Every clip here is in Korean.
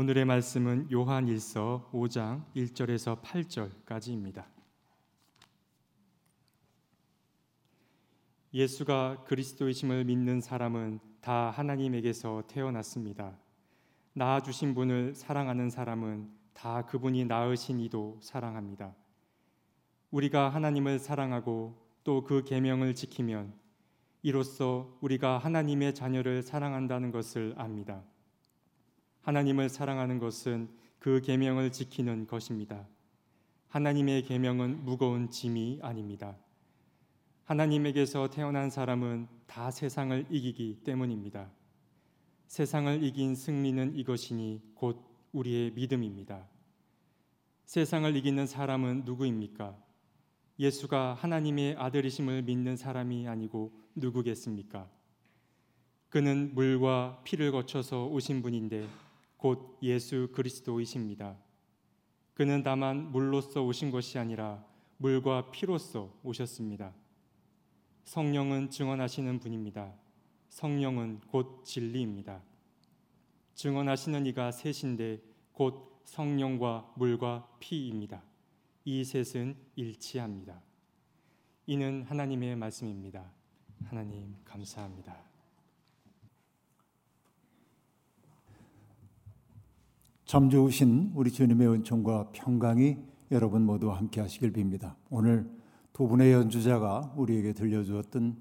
오늘의 말씀은 요한 1서 5장 1절에서 8절까지입니다. 예수가 그리스도이심을 믿는 사람은 다 하나님에게서 태어났습니다. 낳아 주신 분을 사랑하는 사람은 다 그분이 낳으신 이도 사랑합니다. 우리가 하나님을 사랑하고 또 그 계명을 지키면 이로써 우리가 하나님의 자녀를 사랑한다는 것을 압니다. 하나님을 사랑하는 것은 그 계명을 지키는 것입니다. 하나님의 계명은 무거운 짐이 아닙니다. 하나님에게서 태어난 사람은 다 세상을 이기기 때문입니다. 세상을 이긴 승리는 이것이니 곧 우리의 믿음입니다. 세상을 이기는 사람은 누구입니까? 예수가 하나님의 아들이심을 믿는 사람이 아니고 누구겠습니까? 그는 물과 피를 거쳐서 오신 분인데 곧 예수 그리스도이십니다. 그는 다만 물로서 오신 것이 아니라 물과 피로서 오셨습니다. 성령은 증언하시는 분입니다. 성령은 곧 진리입니다. 증언하시는 이가 셋인데 곧 성령과 물과 피입니다. 이 셋은 일치합니다. 이는 하나님의 말씀입니다. 하나님 감사합니다. 참 좋으신 우리 주님의 은총과 평강이 여러분 모두 함께 하시길 빕니다. 오늘 두 분의 연주자가 우리에게 들려주었던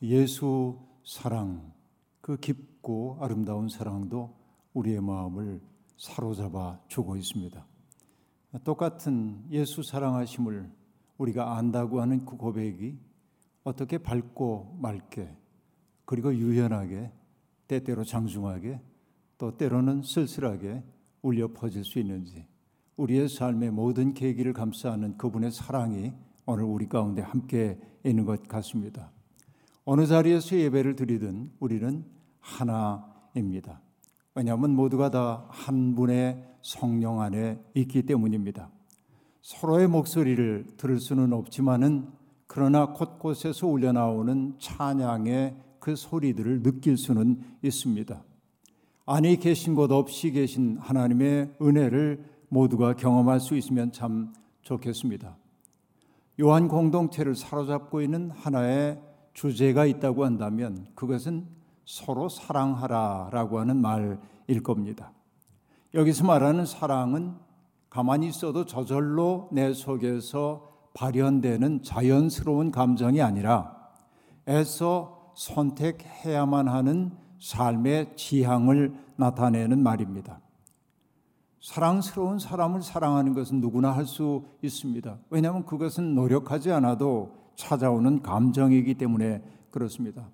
예수 사랑, 그 깊고 아름다운 사랑도 우리의 마음을 사로잡아 주고 있습니다. 똑같은 예수 사랑하심을 우리가 안다고 하는 그 고백이 어떻게 밝고 맑게 그리고 유연하게 때때로 장중하게 또 때로는 쓸쓸하게 울려 퍼질 수 있는지 우리의 삶의 모든 계기를 감싸는 그분의 사랑이 오늘 우리 가운데 함께 있는 것 같습니다. 어느 자리에서 예배를 드리든 우리는 하나입니다. 왜냐하면 모두가 다 한 분의 성령 안에 있기 때문입니다. 서로의 목소리를 들을 수는 없지만은 그러나 곳곳에서 울려 나오는 찬양의 그 소리들을 느낄 수는 있습니다. 안에 계신 곳 없이 계신 하나님의 은혜를 모두가 경험할 수 있으면 참 좋겠습니다. 요한 공동체를 사로잡고 있는 하나의 주제가 있다고 한다면 그것은 서로 사랑하라라고 하는 말일 겁니다. 여기서 말하는 사랑은 가만히 있어도 저절로 내 속에서 발현되는 자연스러운 감정이 아니라 애써 선택해야만 하는 삶의 지향을 나타내는 말입니다. 사랑스러운 사람을 사랑하는 것은 누구나 할 수 있습니다. 왜냐하면 그것은 노력하지 않아도 찾아오는 감정이기 때문에 그렇습니다.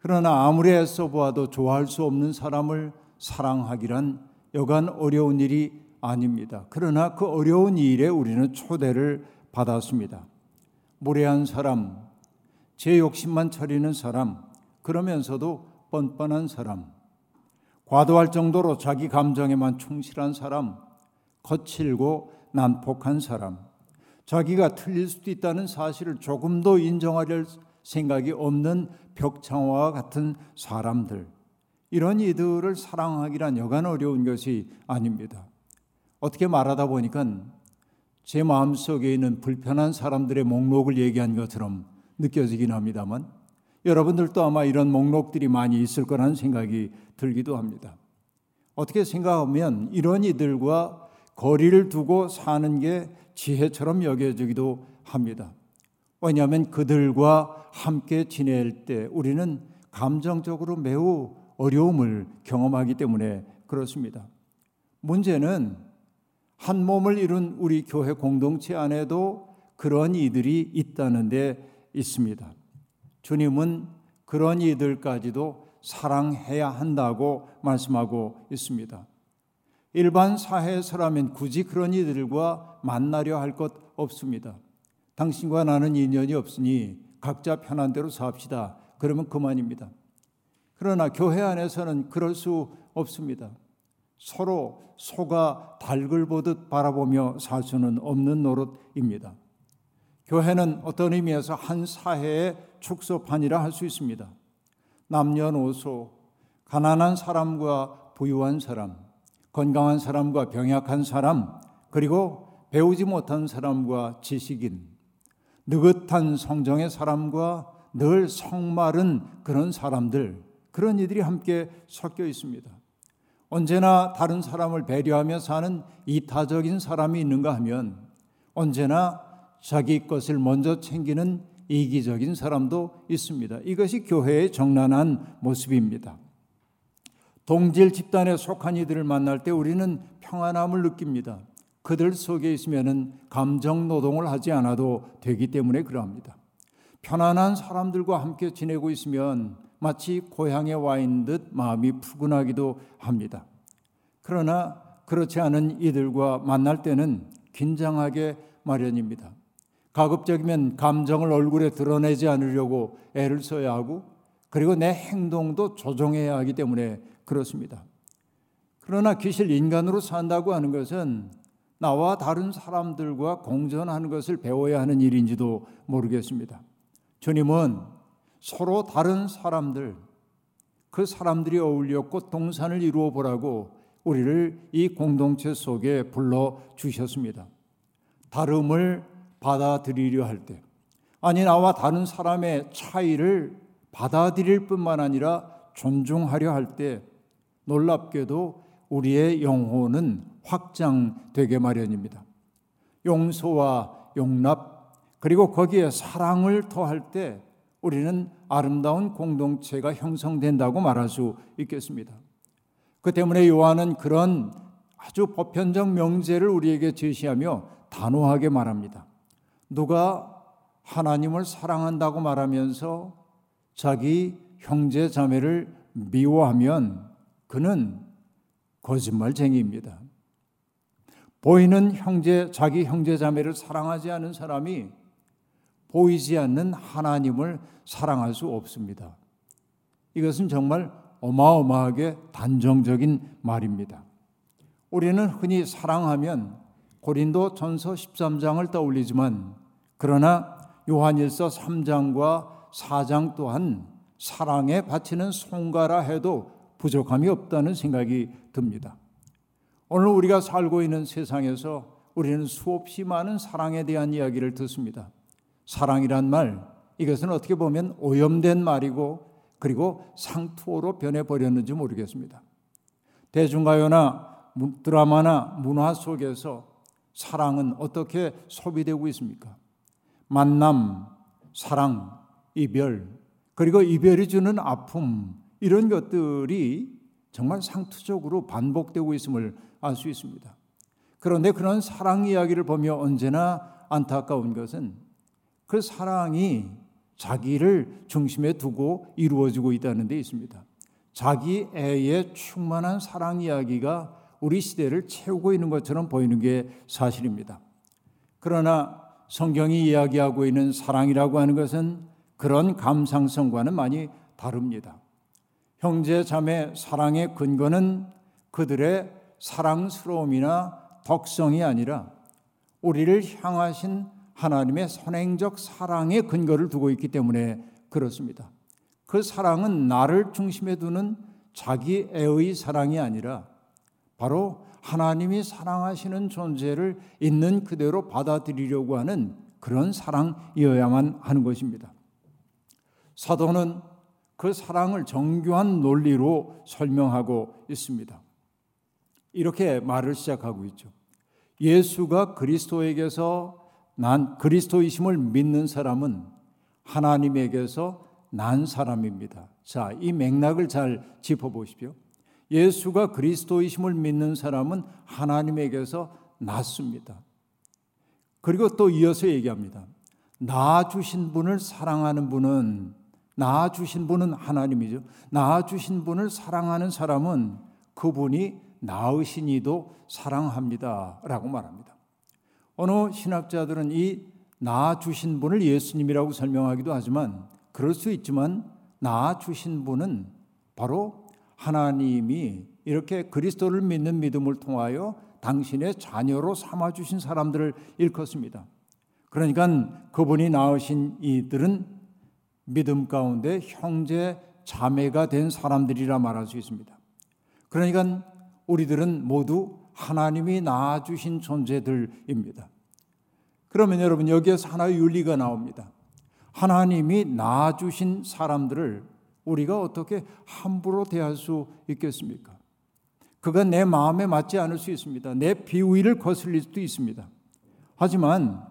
그러나 아무리 애써 보아도 좋아할 수 없는 사람을 사랑하기란 여간 어려운 일이 아닙니다. 그러나 그 어려운 일에 우리는 초대를 받았습니다. 무례한 사람, 제 욕심만 차리는 사람, 그러면서도 뻔뻔한 사람, 과도할 정도로 자기 감정에만 충실한 사람, 거칠고 난폭한 사람, 자기가 틀릴 수도 있다는 사실을 조금도 인정하려 생각이 없는 벽창화와 같은 사람들, 이런 이들을 사랑하기란 여간 어려운 것이 아닙니다. 어떻게 말하다 보니까 제 마음속에 있는 불편한 사람들의 목록을 얘기한 것처럼 느껴지긴 합니다만 여러분들도 아마 이런 목록들이 많이 있을 거라는 생각이 들기도 합니다. 어떻게 생각하면 이런 이들과 거리를 두고 사는 게 지혜처럼 여겨지기도 합니다. 왜냐하면 그들과 함께 지낼 때 우리는 감정적으로 매우 어려움을 경험하기 때문에 그렇습니다. 문제는 한 몸을 이룬 우리 교회 공동체 안에도 그런 이들이 있다는 데 있습니다. 주님은 그런 이들까지도 사랑해야 한다고 말씀하고 있습니다. 일반 사회에서라면 굳이 그런 이들과 만나려 할 것 없습니다. 당신과 나는 인연이 없으니 각자 편한 대로 삽시다. 그러면 그만입니다. 그러나 교회 안에서는 그럴 수 없습니다. 서로 소가 닭을 보듯 바라보며 살 수는 없는 노릇입니다. 교회는 어떤 의미에서 한 사회의 축소판이라 할 수 있습니다. 남녀노소, 가난한 사람과 부유한 사람, 건강한 사람과 병약한 사람, 그리고 배우지 못한 사람과 지식인, 느긋한 성정의 사람과 늘 성마른 그런 사람들, 그런 이들이 함께 섞여 있습니다. 언제나 다른 사람을 배려하며 사는 이타적인 사람이 있는가 하면 언제나 자기 것을 먼저 챙기는 이기적인 사람도 있습니다. 이것이 교회의 정난한 모습입니다. 동질 집단에 속한 이들을 만날 때 우리는 평안함을 느낍니다. 그들 속에 있으면 감정 노동을 하지 않아도 되기 때문에 그러합니다. 편안한 사람들과 함께 지내고 있으면 마치 고향에 와 있는 듯 마음이 푸근하기도 합니다. 그러나 그렇지 않은 이들과 만날 때는 긴장하게 마련입니다. 가급적이면 감정을 얼굴에 드러내지 않으려고 애를 써야 하고 그리고 내 행동도 조정해야 하기 때문에 그렇습니다. 그러나 귀실 인간으로 산다고 하는 것은 나와 다른 사람들과 공존하는 것을 배워야 하는 일인지도 모르겠습니다. 주님은 서로 다른 사람들, 그 사람들이 어울려 꽃동산을 이루어 보라고 우리를 이 공동체 속에 불러 주셨습니다. 다름을 받아들이려 할 때, 아니, 나와 다른 사람의 차이를 받아들일 뿐만 아니라 존중하려 할 때, 놀랍게도 우리의 영혼은 확장되게 마련입니다. 용서와 용납, 그리고 거기에 사랑을 더할 때 우리는 아름다운 공동체가 형성된다고 말할 수 있겠습니다. 그 때문에 요한은 그런 아주 보편적 명제를 우리에게 제시하며 단호하게 말합니다. 누가 하나님을 사랑한다고 말하면서 자기 형제 자매를 미워하면 그는 거짓말쟁이입니다. 보이는 형제, 자기 형제 자매를 사랑하지 않은 사람이 보이지 않는 하나님을 사랑할 수 없습니다. 이것은 정말 어마어마하게 단정적인 말입니다. 우리는 흔히 사랑하면 고린도 전서 13장을 떠올리지만 그러나 요한일서 3장과 4장 또한 사랑에 바치는 송가라 해도 부족함이 없다는 생각이 듭니다. 오늘 우리가 살고 있는 세상에서 우리는 수없이 많은 사랑에 대한 이야기를 듣습니다. 사랑이란 말, 이것은 어떻게 보면 오염된 말이고 그리고 상투어로 변해버렸는지 모르겠습니다. 대중가요나 드라마나 문화 속에서 사랑은 어떻게 소비되고 있습니까? 만남, 사랑, 이별, 그리고 이별이 주는 아픔, 이런 것들이 정말 상투적으로 반복되고 있음을 알 수 있습니다. 그런데 그런 사랑 이야기를 보며 언제나 안타까운 것은 그 사랑이 자기를 중심에 두고 이루어지고 있다는 데 있습니다. 자기 애에 충만한 사랑 이야기가 우리 시대를 채우고 있는 것처럼 보이는 게 사실입니다. 그러나 성경이 이야기하고 있는 사랑이라고 하는 것은 그런 감상성과는 많이 다릅니다. 형제 자매 사랑의 근거는 그들의 사랑스러움이나 덕성이 아니라 우리를 향하신 하나님의 선행적 사랑의 근거를 두고 있기 때문에 그렇습니다. 그 사랑은 나를 중심에 두는 자기 애의 사랑이 아니라 바로 하나님이 사랑하시는 존재를 있는 그대로 받아들이려고 하는 그런 사랑이어야만 하는 것입니다. 사도는 그 사랑을 정교한 논리로 설명하고 있습니다. 이렇게 말을 시작하고 있죠. 예수가 그리스도에게서 난 그리스도이심을 믿는 사람은 하나님에게서 난 사람입니다. 자, 이 맥락을 잘 짚어 보십시오. 예수가 그리스도이심을 믿는 사람은 하나님에게서 낳습니다. 그리고 또 이어서 얘기합니다. 낳아주신 분을 사랑하는 분은 낳아주신 분은 하나님이죠. 낳아주신 분을 사랑하는 사람은 그분이 낳으신 이도 사랑합니다. 라고 말합니다. 어느 신학자들은 이 낳아주신 분을 예수님이라고 설명하기도 하지만 그럴 수 있지만 낳아주신 분은 바로 하나님이 이렇게 그리스도를 믿는 믿음을 통하여 당신의 자녀로 삼아 주신 사람들을 일컫습니다. 그러니까 그분이 낳으신 이들은 믿음 가운데 형제 자매가 된 사람들이라 말할 수 있습니다. 그러니까 우리들은 모두 하나님이 낳아 주신 존재들입니다. 그러면 여러분 여기에서 하나의 윤리가 나옵니다. 하나님이 낳아 주신 사람들을 우리가 어떻게 함부로 대할 수 있겠습니까? 그건 내 마음에 맞지 않을 수 있습니다. 내 비위를 거슬릴 수도 있습니다. 하지만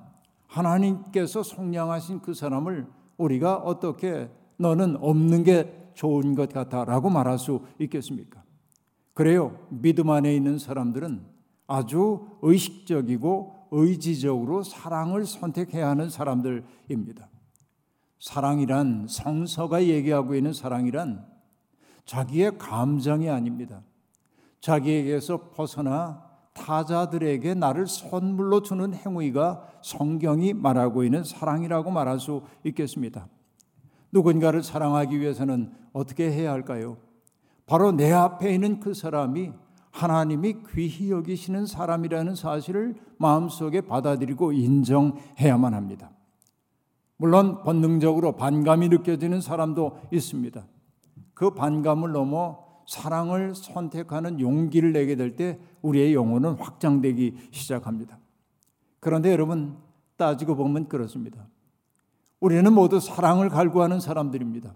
하나님께서 속량하신 그 사람을 우리가 어떻게 너는 없는 게 좋은 것 같아 라고 말할 수 있겠습니까? 그래요. 믿음 안에 있는 사람들은 아주 의식적이고 의지적으로 사랑을 선택해야 하는 사람들입니다. 사랑이란 성서가 얘기하고 있는 사랑이란 자기의 감정이 아닙니다. 자기에게서 벗어나 타자들에게 나를 선물로 주는 행위가 성경이 말하고 있는 사랑이라고 말할 수 있겠습니다. 누군가를 사랑하기 위해서는 어떻게 해야 할까요? 바로 내 앞에 있는 그 사람이 하나님이 귀히 여기시는 사람이라는 사실을 마음속에 받아들이고 인정해야만 합니다. 물론 본능적으로 반감이 느껴지는 사람도 있습니다. 그 반감을 넘어 사랑을 선택하는 용기를 내게 될 때 우리의 영혼은 확장되기 시작합니다. 그런데 여러분 따지고 보면 그렇습니다. 우리는 모두 사랑을 갈구하는 사람들입니다.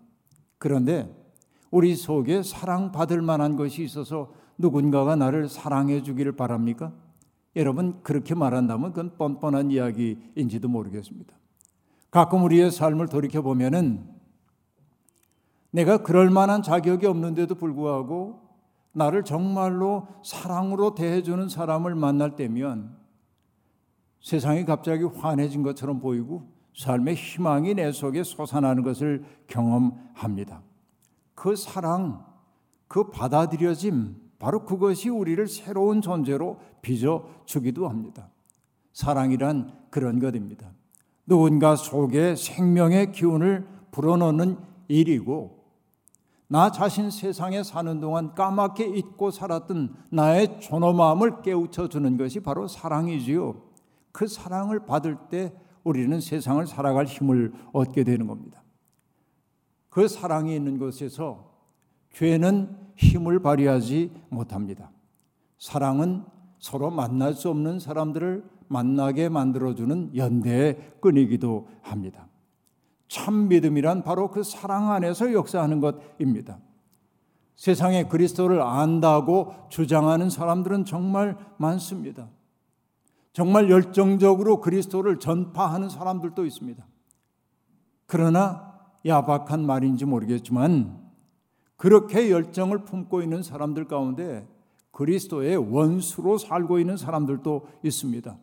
그런데 우리 속에 사랑받을 만한 것이 있어서 누군가가 나를 사랑해 주기를 바랍니까? 여러분 그렇게 말한다면 그건 뻔뻔한 이야기인지도 모르겠습니다. 가끔 우리의 삶을 돌이켜 보면은 내가 그럴 만한 자격이 없는데도 불구하고 나를 정말로 사랑으로 대해주는 사람을 만날 때면 세상이 갑자기 환해진 것처럼 보이고 삶의 희망이 내 속에 솟아나는 것을 경험합니다. 그 사랑, 그 받아들여짐, 바로 그것이 우리를 새로운 존재로 빚어주기도 합니다. 사랑이란 그런 것입니다. 누군가 속에 생명의 기운을 불어넣는 일이고 나 자신 세상에 사는 동안 까맣게 잊고 살았던 나의 존엄함을 깨우쳐 주는 것이 바로 사랑이지요. 그 사랑을 받을 때 우리는 세상을 살아갈 힘을 얻게 되는 겁니다. 그 사랑이 있는 곳에서 죄는 힘을 발휘하지 못합니다. 사랑은 서로 만날 수 없는 사람들을 만나게 만들어주는 연대의 끈이기도 합니다. 참 믿음이란 바로 그 사랑 안에서 역사하는 것입니다. 세상에 그리스도를 안다고 주장하는 사람들은 정말 많습니다. 정말 열정적으로 그리스도를 전파하는 사람들도 있습니다. 그러나 야박한 말인지 모르겠지만 그렇게 열정을 품고 있는 사람들 가운데 그리스도의 원수로 살고 있는 사람들도 있습니다.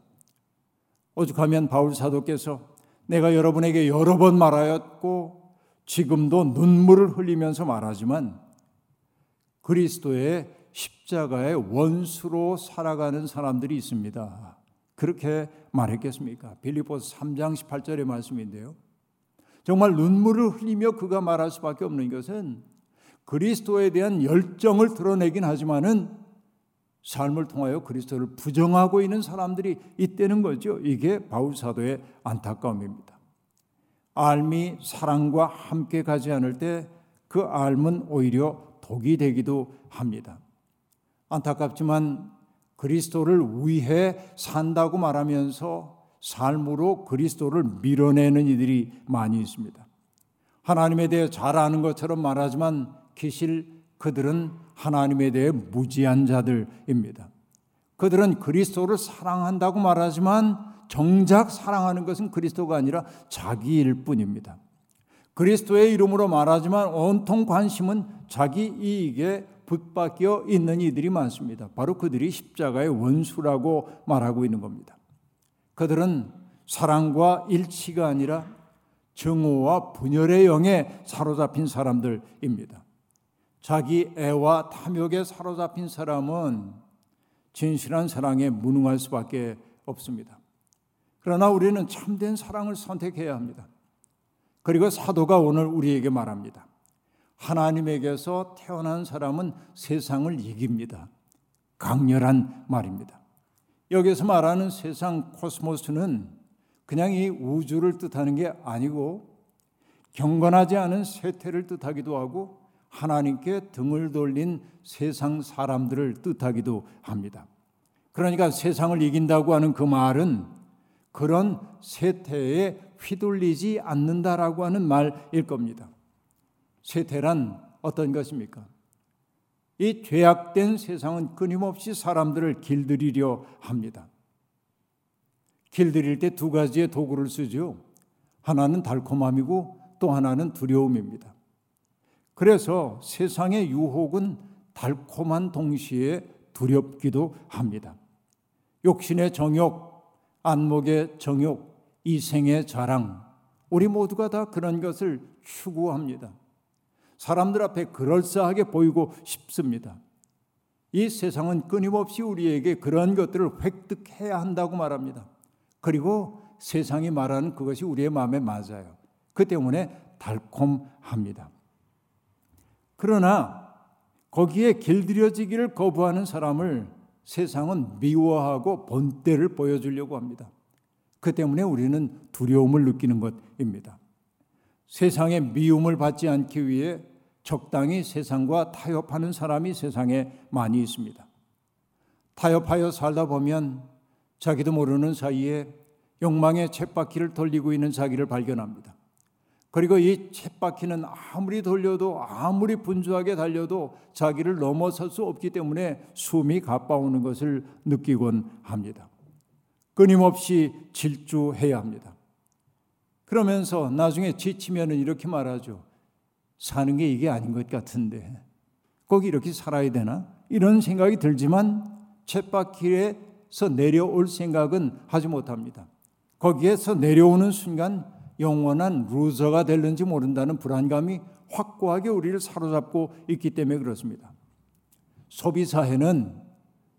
오죽하면 바울 사도께서 내가 여러분에게 여러 번 말하였고 지금도 눈물을 흘리면서 말하지만 그리스도의 십자가의 원수로 살아가는 사람들이 있습니다. 그렇게 말했겠습니까? 빌립보서 3장 18절의 말씀인데요. 정말 눈물을 흘리며 그가 말할 수밖에 없는 것은 그리스도에 대한 열정을 드러내긴 하지만은 삶을 통하여 그리스도를 부정하고 있는 사람들이 있다는 거죠. 이게 바울 사도의 안타까움입니다. 알미 사랑과 함께 가지 않을 때 그 알은 오히려 독이 되기도 합니다. 안타깝지만 그리스도를 위해 산다고 말하면서 삶으로 그리스도를 밀어내는 이들이 많이 있습니다. 하나님에 대해 잘 아는 것처럼 말하지만 기실 그들은 하나님에 대해 무지한 자들입니다. 그들은 그리스도를 사랑한다고 말하지만 정작 사랑하는 것은 그리스도가 아니라 자기일 뿐입니다. 그리스도의 이름으로 말하지만 온통 관심은 자기 이익에 붙박혀 있는 이들이 많습니다. 바로 그들이 십자가의 원수라고 말하고 있는 겁니다. 그들은 사랑과 일치가 아니라 정오와 분열의 영에 사로잡힌 사람들입니다. 자기 애와 탐욕에 사로잡힌 사람은 진실한 사랑에 무능할 수밖에 없습니다. 그러나 우리는 참된 사랑을 선택해야 합니다. 그리고 사도가 오늘 우리에게 말합니다. 하나님에게서 태어난 사람은 세상을 이깁니다. 강렬한 말입니다. 여기서 말하는 세상 코스모스는 그냥 이 우주를 뜻하는 게 아니고 경건하지 않은 쇠퇴를 뜻하기도 하고 하나님께 등을 돌린 세상 사람들을 뜻하기도 합니다. 그러니까 세상을 이긴다고 하는 그 말은 그런 세태에 휘둘리지 않는다라고 하는 말일 겁니다. 세태란 어떤 것입니까? 이 죄악된 세상은 끊임없이 사람들을 길들이려 합니다. 길들일 때 두 가지의 도구를 쓰죠. 하나는 달콤함이고 또 하나는 두려움입니다. 그래서 세상의 유혹은 달콤한 동시에 두렵기도 합니다. 욕신의 정욕, 안목의 정욕, 이생의 자랑, 우리 모두가 다 그런 것을 추구합니다. 사람들 앞에 그럴싸하게 보이고 싶습니다. 이 세상은 끊임없이 우리에게 그런 것들을 획득해야 한다고 말합니다. 그리고 세상이 말하는 그것이 우리의 마음에 맞아요. 그 때문에 달콤합니다. 그러나 거기에 길들여지기를 거부하는 사람을 세상은 미워하고 본때를 보여주려고 합니다. 그 때문에 우리는 두려움을 느끼는 것입니다. 세상의 미움을 받지 않기 위해 적당히 세상과 타협하는 사람이 세상에 많이 있습니다. 타협하여 살다 보면 자기도 모르는 사이에 욕망의 쳇바퀴를 돌리고 있는 자기를 발견합니다. 그리고 이 쳇바퀴는 아무리 돌려도 아무리 분주하게 달려도 자기를 넘어설 수 없기 때문에 숨이 가빠오는 것을 느끼곤 합니다. 끊임없이 질주해야 합니다. 그러면서 나중에 지치면 이렇게 말하죠. 사는 게 이게 아닌 것 같은데 꼭 이렇게 살아야 되나? 이런 생각이 들지만 쳇바퀴에서 내려올 생각은 하지 못합니다. 거기에서 내려오는 순간 영원한 루저가 될는지 모른다는 불안감이 확고하게 우리를 사로잡고 있기 때문에 그렇습니다. 소비 사회는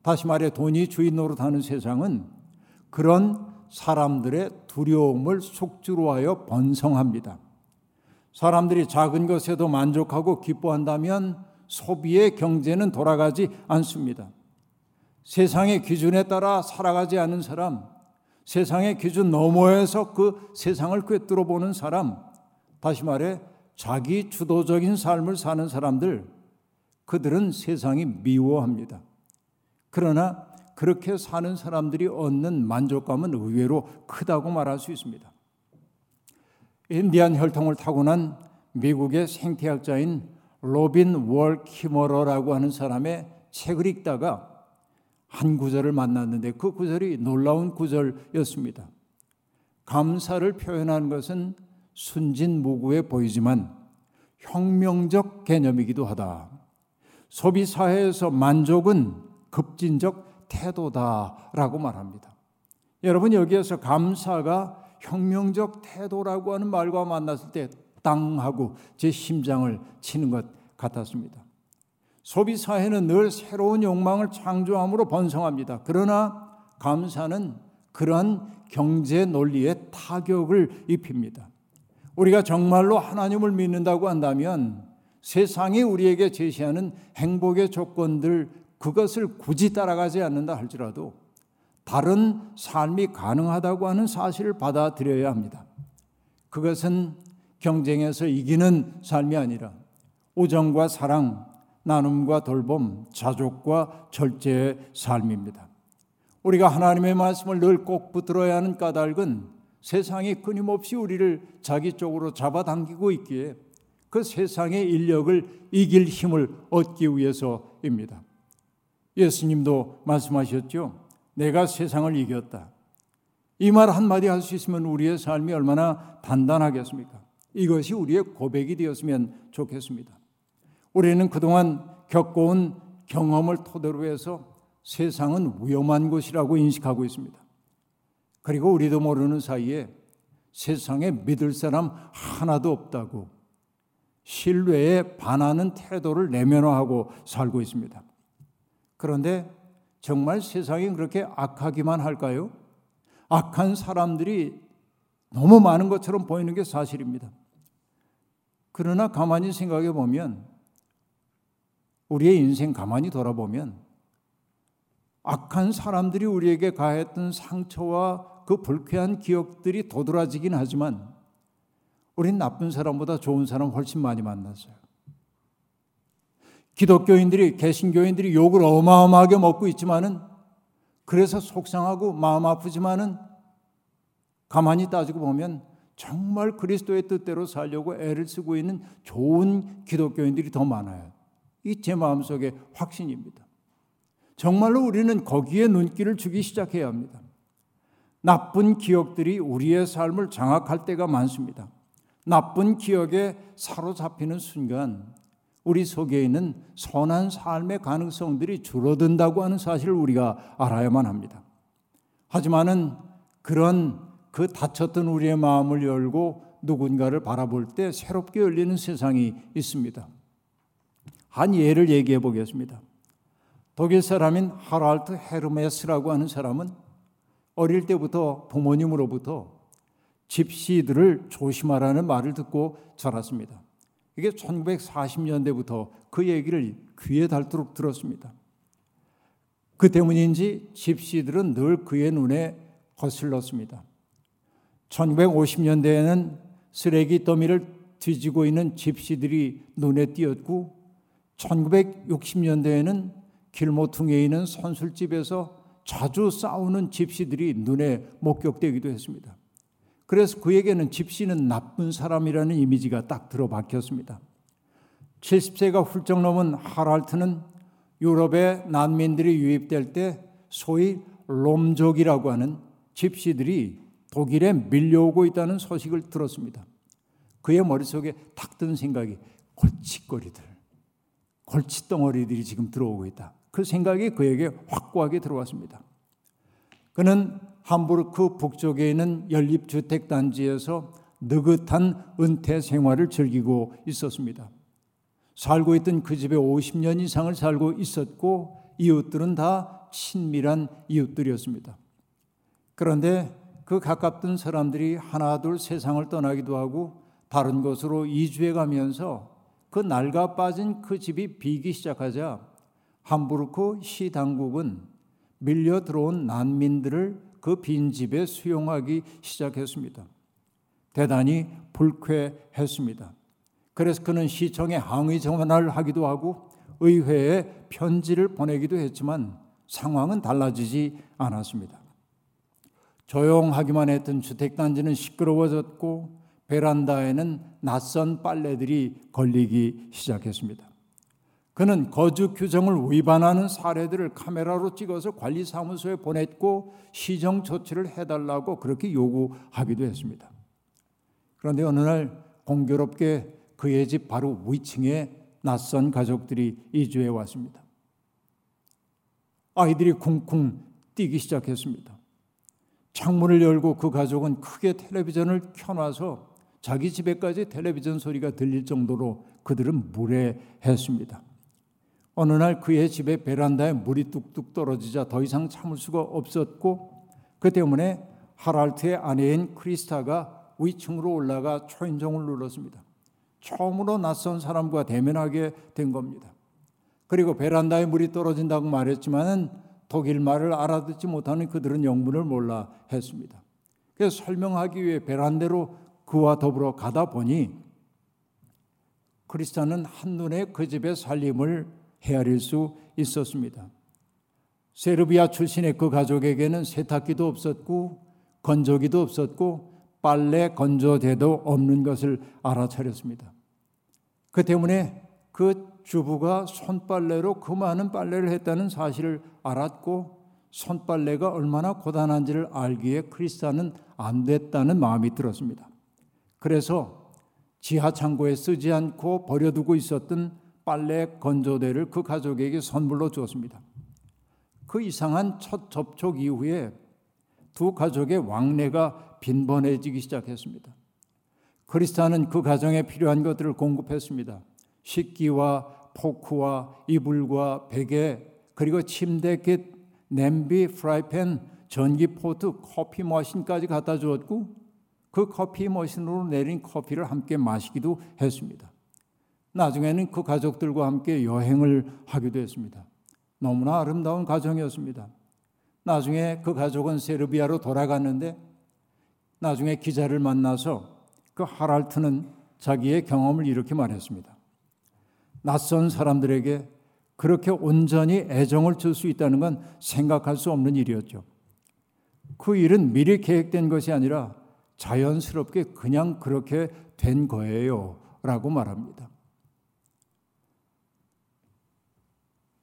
다시 말해 돈이 주인 노릇하는 세상은 그런 사람들의 두려움을 속주로 하여 번성합니다. 사람들이 작은 것에도 만족하고 기뻐한다면 소비의 경제는 돌아가지 않습니다. 세상의 기준에 따라 살아가지 않는 사람, 세상의 기준 너머에서 그 세상을 꿰뚫어 보는 사람, 다시 말해 자기 주도적인 삶을 사는 사람들, 그들은 세상이 미워합니다. 그러나 그렇게 사는 사람들이 얻는 만족감은 의외로 크다고 말할 수 있습니다. 인디안 혈통을 타고난 미국의 생태학자인 로빈 월 키머러라고 하는 사람의 책을 읽다가 한 구절을 만났는데 그 구절이 놀라운 구절이었습니다. 감사를 표현하는 것은 순진무구해 보이지만 혁명적 개념이기도 하다. 소비 사회에서 만족은 급진적 태도다라고 말합니다. 여러분 여기에서 감사가 혁명적 태도라고 하는 말과 만났을 때 땅하고 제 심장을 치는 것 같았습니다. 소비 사회는 늘 새로운 욕망을 창조함으로 번성합니다. 그러나 감사는 그런 경제 논리에 타격을 입힙니다. 우리가 정말로 하나님을 믿는다고 한다면 세상이 우리에게 제시하는 행복의 조건들 그것을 굳이 따라가지 않는다 할지라도 다른 삶이 가능하다고 하는 사실을 받아들여야 합니다. 그것은 경쟁에서 이기는 삶이 아니라 우정과 사랑, 나눔과 돌봄, 자족과 절제의 삶입니다. 우리가 하나님의 말씀을 늘 꼭 붙들어야 하는 까닭은 세상이 끊임없이 우리를 자기 쪽으로 잡아당기고 있기에 그 세상의 인력을 이길 힘을 얻기 위해서입니다. 예수님도 말씀하셨죠. 내가 세상을 이겼다. 이 말 한마디 할 수 있으면 우리의 삶이 얼마나 단단하겠습니까? 이것이 우리의 고백이 되었으면 좋겠습니다. 우리는 그동안 겪어온 경험을 토대로 해서 세상은 위험한 곳이라고 인식하고 있습니다. 그리고 우리도 모르는 사이에 세상에 믿을 사람 하나도 없다고 신뢰에 반하는 태도를 내면화하고 살고 있습니다. 그런데 정말 세상이 그렇게 악하기만 할까요? 악한 사람들이 너무 많은 것처럼 보이는 게 사실입니다. 그러나 가만히 생각해 보면 우리의 인생 가만히 돌아보면 악한 사람들이 우리에게 가했던 상처와 그 불쾌한 기억들이 도드라지긴 하지만 우린 나쁜 사람보다 좋은 사람 훨씬 많이 만났어요. 기독교인들이 개신교인들이 욕을 어마어마하게 먹고 있지만은 그래서 속상하고 마음 아프지만은 가만히 따지고 보면 정말 그리스도의 뜻대로 살려고 애를 쓰고 있는 좋은 기독교인들이 더 많아요. 이 제 마음속의 확신입니다. 정말로 우리는 거기에 눈길을 주기 시작해야 합니다. 나쁜 기억들이 우리의 삶을 장악할 때가 많습니다. 나쁜 기억에 사로잡히는 순간 우리 속에 있는 선한 삶의 가능성들이 줄어든다고 하는 사실을 우리가 알아야만 합니다. 하지만은 그런 그 닫혔던 우리의 마음을 열고 누군가를 바라볼 때 새롭게 열리는 세상이 있습니다. 한 예를 얘기해 보겠습니다. 독일 사람인 하랄트 헤르메스라고 하는 사람은 어릴 때부터 부모님으로부터 집시들을 조심하라는 말을 듣고 자랐습니다. 이게 1940년대부터 그 얘기를 귀에 닳도록 들었습니다. 그 때문인지 집시들은 늘 그의 눈에 거슬렀습니다. 1950년대에는 쓰레기 더미를 뒤지고 있는 집시들이 눈에 띄었고 1960년대에는 길모퉁이에 있는 선술집에서 자주 싸우는 집시들이 눈에 목격되기도 했습니다. 그래서 그에게는 집시는 나쁜 사람이라는 이미지가 딱 들어박혔습니다. 70세가 훌쩍 넘은 하랄트는 유럽의 난민들이 유입될 때 소위 롬족이라고 하는 집시들이 독일에 밀려오고 있다는 소식을 들었습니다. 그의 머릿속에 탁 든 생각이 골칫거리들, 골칫덩어리들이 지금 들어오고 있다. 그 생각이 그에게 확고하게 들어왔습니다. 그는 함부르크 북쪽에 있는 연립주택 단지에서 느긋한 은퇴 생활을 즐기고 있었습니다. 살고 있던 그 집에 50년 이상을 살고 있었고 이웃들은 다 친밀한 이웃들이었습니다. 그런데 그 가깝던 사람들이 하나둘 세상을 떠나기도 하고 다른 곳으로 이주해 가면서 그 낡아 빠진 그 집이 비기 시작하자 함부르크 시 당국은 밀려 들어온 난민들을 그 빈집에 수용하기 시작했습니다. 대단히 불쾌했습니다. 그래서 그는 시청에 항의 전화를 하기도 하고 의회에 편지를 보내기도 했지만 상황은 달라지지 않았습니다. 조용하기만 했던 주택단지는 시끄러워졌고 베란다에는 낯선 빨래들이 걸리기 시작했습니다. 그는 거주 규정을 위반하는 사례들을 카메라로 찍어서 관리사무소에 보냈고 시정 조치를 해달라고 그렇게 요구하기도 했습니다. 그런데 어느 날 공교롭게 그의 집 바로 위층에 낯선 가족들이 이주해 왔습니다. 아이들이 쿵쿵 뛰기 시작했습니다. 창문을 열고 그 가족은 크게 텔레비전을 켜놔서 자기 집에까지 텔레비전 소리가 들릴 정도로 그들은 무례했습니다. 어느 날 그의 집에 베란다에 물이 뚝뚝 떨어지자 더 이상 참을 수가 없었고 그 때문에 하랄트의 아내인 크리스타가 위층으로 올라가 초인종을 눌렀습니다. 처음으로 낯선 사람과 대면하게 된 겁니다. 그리고 베란다에 물이 떨어진다고 말했지만은 독일 말을 알아듣지 못하는 그들은 영문을 몰라 했습니다. 그래서 설명하기 위해 베란다로 그와 더불어 가다 보니 크리스찬은 한눈에 그 집의 살림을 헤아릴 수 있었습니다. 세르비아 출신의 그 가족에게는 세탁기도 없었고 건조기도 없었고 빨래 건조대도 없는 것을 알아차렸습니다. 그 때문에 그 주부가 손빨래로 그 많은 빨래를 했다는 사실을 알았고 손빨래가 얼마나 고단한지를 알기에 크리스타는 안 됐다는 마음이 들었습니다. 그래서 지하 창고에 쓰지 않고 버려두고 있었던 빨래 건조대를 그 가족에게 선물로 주었습니다. 그 이상한 첫 접촉 이후에 두 가족의 왕래가 빈번해지기 시작했습니다. 크리스타는 그 가정에 필요한 것들을 공급했습니다. 식기와 포크와 이불과 베개 그리고 침대 깃 냄비, 프라이팬, 전기 포트, 커피 머신까지 갖다 주었고 그 커피 머신으로 내린 커피를 함께 마시기도 했습니다. 나중에는 그 가족들과 함께 여행을 하기도 했습니다. 너무나 아름다운 가정이었습니다. 나중에 그 가족은 세르비아로 돌아갔는데 나중에 기자를 만나서 그 하랄트는 자기의 경험을 이렇게 말했습니다. 낯선 사람들에게 그렇게 온전히 애정을 줄 수 있다는 건 생각할 수 없는 일이었죠. 그 일은 미리 계획된 것이 아니라 자연스럽게 그냥 그렇게 된 거예요. 라고 말합니다.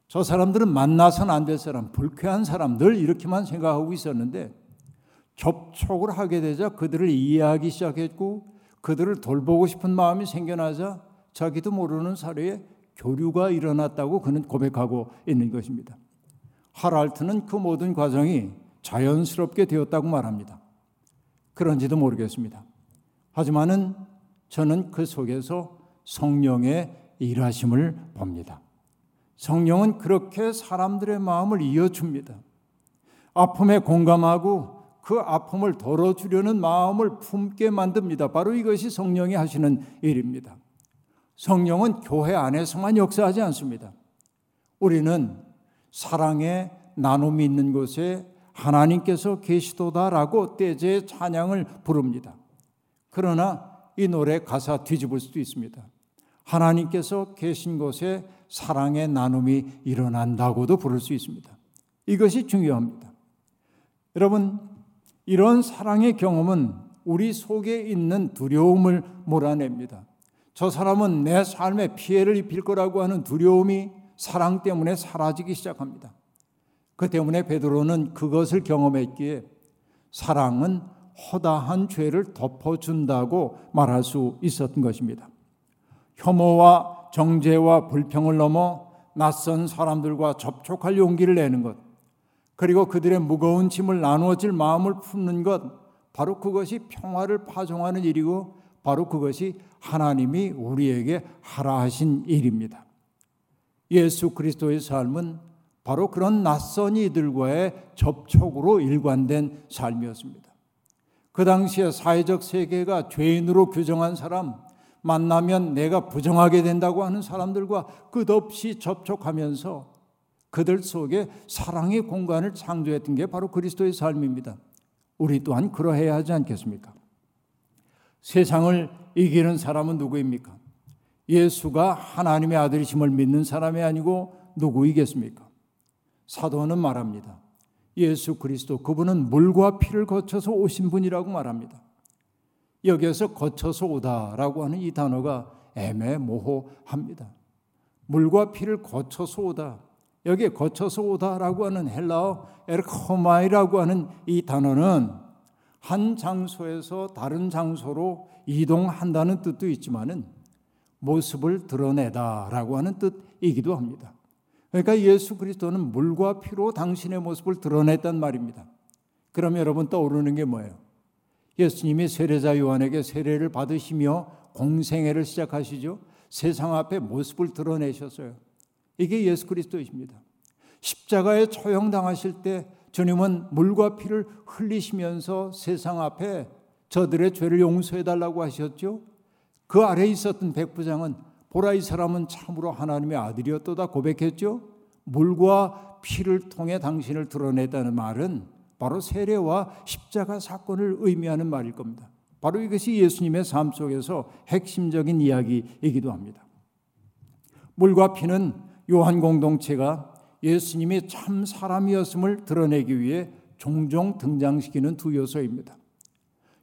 저 사람들은 만나선 안 될 사람, 불쾌한 사람, 늘 이렇게만 생각하고 있었는데 접촉을 하게 되자 그들을 이해하기 시작했고 그들을 돌보고 싶은 마음이 생겨나자 자기도 모르는 사례에 교류가 일어났다고 그는 고백하고 있는 것입니다. 하랄트는 그 모든 과정이 자연스럽게 되었다고 말합니다. 그런지도 모르겠습니다. 하지만은 저는 그 속에서 성령의 일하심을 봅니다. 성령은 그렇게 사람들의 마음을 이어줍니다. 아픔에 공감하고 그 아픔을 덜어주려는 마음을 품게 만듭니다. 바로 이것이 성령이 하시는 일입니다. 성령은 교회 안에서만 역사하지 않습니다. 우리는 사랑의 나눔이 있는 곳에 하나님께서 계시도다라고 때제 찬양을 부릅니다. 그러나 이 노래 가사 뒤집을 수도 있습니다. 하나님께서 계신 곳에 사랑의 나눔이 일어난다고도 부를 수 있습니다. 이것이 중요합니다. 여러분, 이런 사랑의 경험은 우리 속에 있는 두려움을 몰아냅니다. 저 사람은 내 삶에 피해를 입힐 거라고 하는 두려움이 사랑 때문에 사라지기 시작합니다. 그 때문에 베드로는 그것을 경험했기에 사랑은 허다한 죄를 덮어준다고 말할 수 있었던 것입니다. 혐오와 정죄와 불평을 넘어 낯선 사람들과 접촉할 용기를 내는 것, 그리고 그들의 무거운 짐을 나누어질 마음을 품는 것, 바로 그것이 평화를 파종하는 일이고, 바로 그것이 하나님이 우리에게 하라 하신 일입니다. 예수 그리스도의 삶은 바로 그런 낯선 이들과의 접촉으로 일관된 삶이었습니다. 그 당시에 사회적 세계가 죄인으로 규정한 사람, 만나면 내가 부정하게 된다고 하는 사람들과 끝없이 접촉하면서 그들 속에 사랑의 공간을 창조했던 게 바로 그리스도의 삶입니다. 우리 또한 그러해야 하지 않겠습니까? 세상을 이기는 사람은 누구입니까? 예수가 하나님의 아들이심을 믿는 사람이 아니고 누구이겠습니까? 사도는 말합니다. 예수 그리스도 그분은 물과 피를 거쳐서 오신 분이라고 말합니다. 여기에서 거쳐서 오다라고 하는 이 단어가 애매모호합니다. 물과 피를 거쳐서 오다. 여기에 거쳐서 오다라고 하는 헬라어 에르코마이라고 하는 이 단어는 한 장소에서 다른 장소로 이동한다는 뜻도 있지만은 모습을 드러내다라고 하는 뜻이기도 합니다. 그러니까 예수 그리스도는 물과 피로 당신의 모습을 드러냈단 말입니다. 그럼 여러분 떠오르는 게 뭐예요? 예수님이 세례자 요한에게 세례를 받으시며 공생애를 시작하시죠. 세상 앞에 모습을 드러내셨어요. 이게 예수 그리스도이십니다. 십자가에 처형당하실 때 주님은 물과 피를 흘리시면서 세상 앞에 저들의 죄를 용서해 달라고 하셨죠. 그 아래에 있었던 백부장은 보라 이 사람은 참으로 하나님의 아들이었도다 고백했죠. 물과 피를 통해 당신을 드러냈다는 말은 바로 세례와 십자가 사건을 의미하는 말일 겁니다. 바로 이것이 예수님의 삶 속에서 핵심적인 이야기이기도 합니다. 물과 피는 요한 공동체가 예수님이 참 사람이었음을 드러내기 위해 종종 등장시키는 두 요소입니다.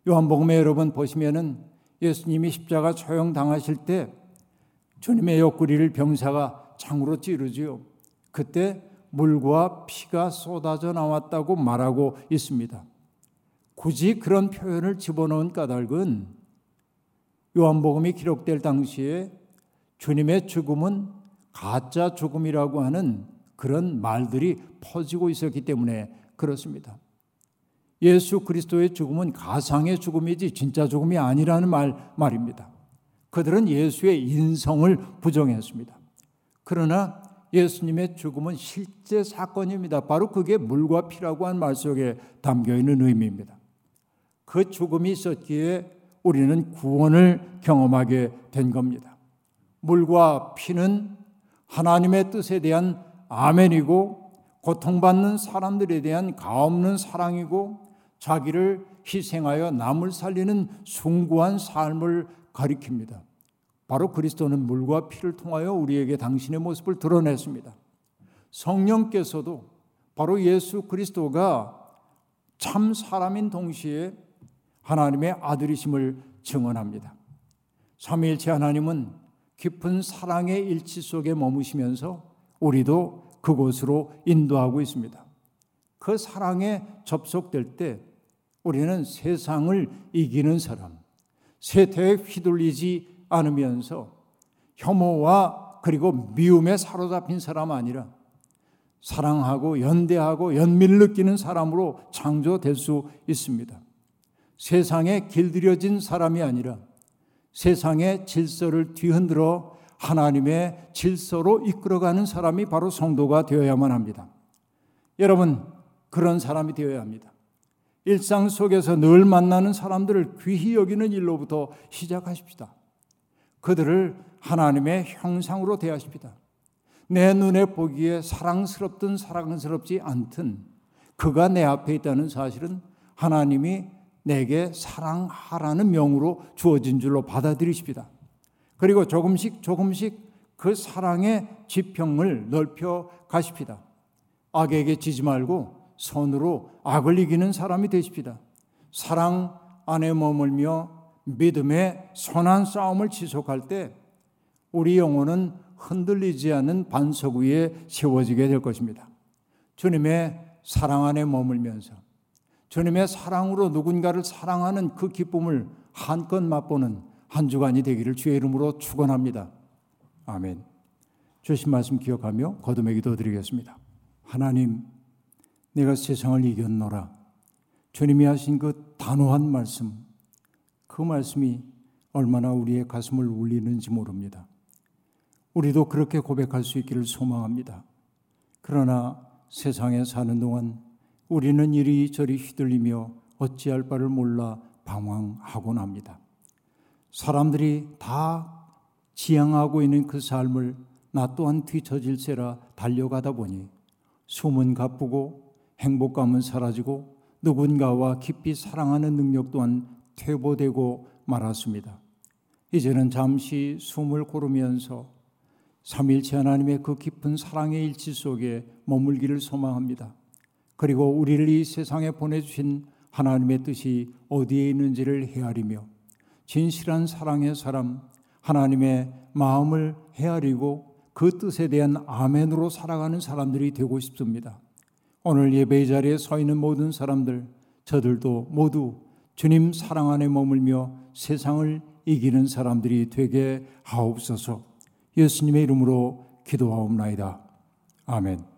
요한복음에 여러분 보시면은 예수님이 십자가 처형 당하실 때 주님의 옆구리를 병사가 창으로 찌르지요. 그때 물과 피가 쏟아져 나왔다고 말하고 있습니다. 굳이 그런 표현을 집어넣은 까닭은 요한복음이 기록될 당시에 주님의 죽음은 가짜 죽음이라고 하는 그런 말들이 퍼지고 있었기 때문에 그렇습니다. 예수 그리스도의 죽음은 가상의 죽음이지 진짜 죽음이 아니라는 말, 말입니다. 그들은 예수의 인성을 부정했습니다. 그러나 예수님의 죽음은 실제 사건입니다. 바로 그게 물과 피라고 한 말 속에 담겨 있는 의미입니다. 그 죽음이 있었기에 우리는 구원을 경험하게 된 겁니다. 물과 피는 하나님의 뜻에 대한 아멘이고 고통받는 사람들에 대한 가없는 사랑이고 자기를 희생하여 남을 살리는 숭고한 삶을 가리킵니다. 바로 그리스도는 물과 피를 통하여 우리에게 당신의 모습을 드러냈습니다. 성령께서도 바로 예수 그리스도가 참 사람인 동시에 하나님의 아들이심을 증언합니다. 삼위일체 하나님은 깊은 사랑의 일치 속에 머무시면서 우리도 그곳으로 인도하고 있습니다. 그 사랑에 접속될 때 우리는 세상을 이기는 사람, 세태에 휘둘리지 않으면서 혐오와 그리고 미움에 사로잡힌 사람 아니라 사랑하고 연대하고 연민을 느끼는 사람으로 창조될 수 있습니다. 세상에 길들여진 사람이 아니라 세상의 질서를 뒤흔들어 하나님의 질서로 이끌어가는 사람이 바로 성도가 되어야만 합니다. 여러분, 그런 사람이 되어야 합니다. 일상 속에서 늘 만나는 사람들을 귀히 여기는 일로부터 시작하십시다. 그들을 하나님의 형상으로 대하십니다. 내 눈에 보기에 사랑스럽든 사랑스럽지 않든 그가 내 앞에 있다는 사실은 하나님이 내게 사랑하라는 명으로 주어진 줄로 받아들이십니다. 그리고 조금씩 조금씩 그 사랑의 지평을 넓혀 가십니다. 악에게 지지 말고 선으로 악을 이기는 사람이 되십니다. 사랑 안에 머물며 믿음의 선한 싸움을 지속할 때 우리 영혼은 흔들리지 않는 반석 위에 세워지게 될 것입니다. 주님의 사랑 안에 머물면서 주님의 사랑으로 누군가를 사랑하는 그 기쁨을 한껏 맛보는 한 주간이 되기를 주의 이름으로 축원합니다. 아멘. 주신 말씀 기억하며 거듭의 기도 드리겠습니다. 하나님, 내가 세상을 이겼노라. 주님이 하신 그 단호한 말씀, 그 말씀이 얼마나 우리의 가슴을 울리는지 모릅니다. 우리도 그렇게 고백할 수 있기를 소망합니다. 그러나 세상에 사는 동안 우리는 이리저리 휘둘리며 어찌할 바를 몰라 방황하곤 합니다. 사람들이 다 지향하고 있는 그 삶을 나 또한 뒤처질세라 달려가다 보니 숨은 가쁘고 행복감은 사라지고 누군가와 깊이 사랑하는 능력 또한 퇴보되고 말았습니다. 이제는 잠시 숨을 고르면서 삼일체 하나님의 그 깊은 사랑의 일치 속에 머물기를 소망합니다. 그리고 우리를 이 세상에 보내주신 하나님의 뜻이 어디에 있는지를 헤아리며 진실한 사랑의 사람, 하나님의 마음을 헤아리고 그 뜻에 대한 아멘으로 살아가는 사람들이 되고 싶습니다. 오늘 예배의 자리에 서 있는 모든 사람들, 저들도 모두 주님 사랑 안에 머물며 세상을 이기는 사람들이 되게 하옵소서. 예수님의 이름으로 기도하옵나이다. 아멘.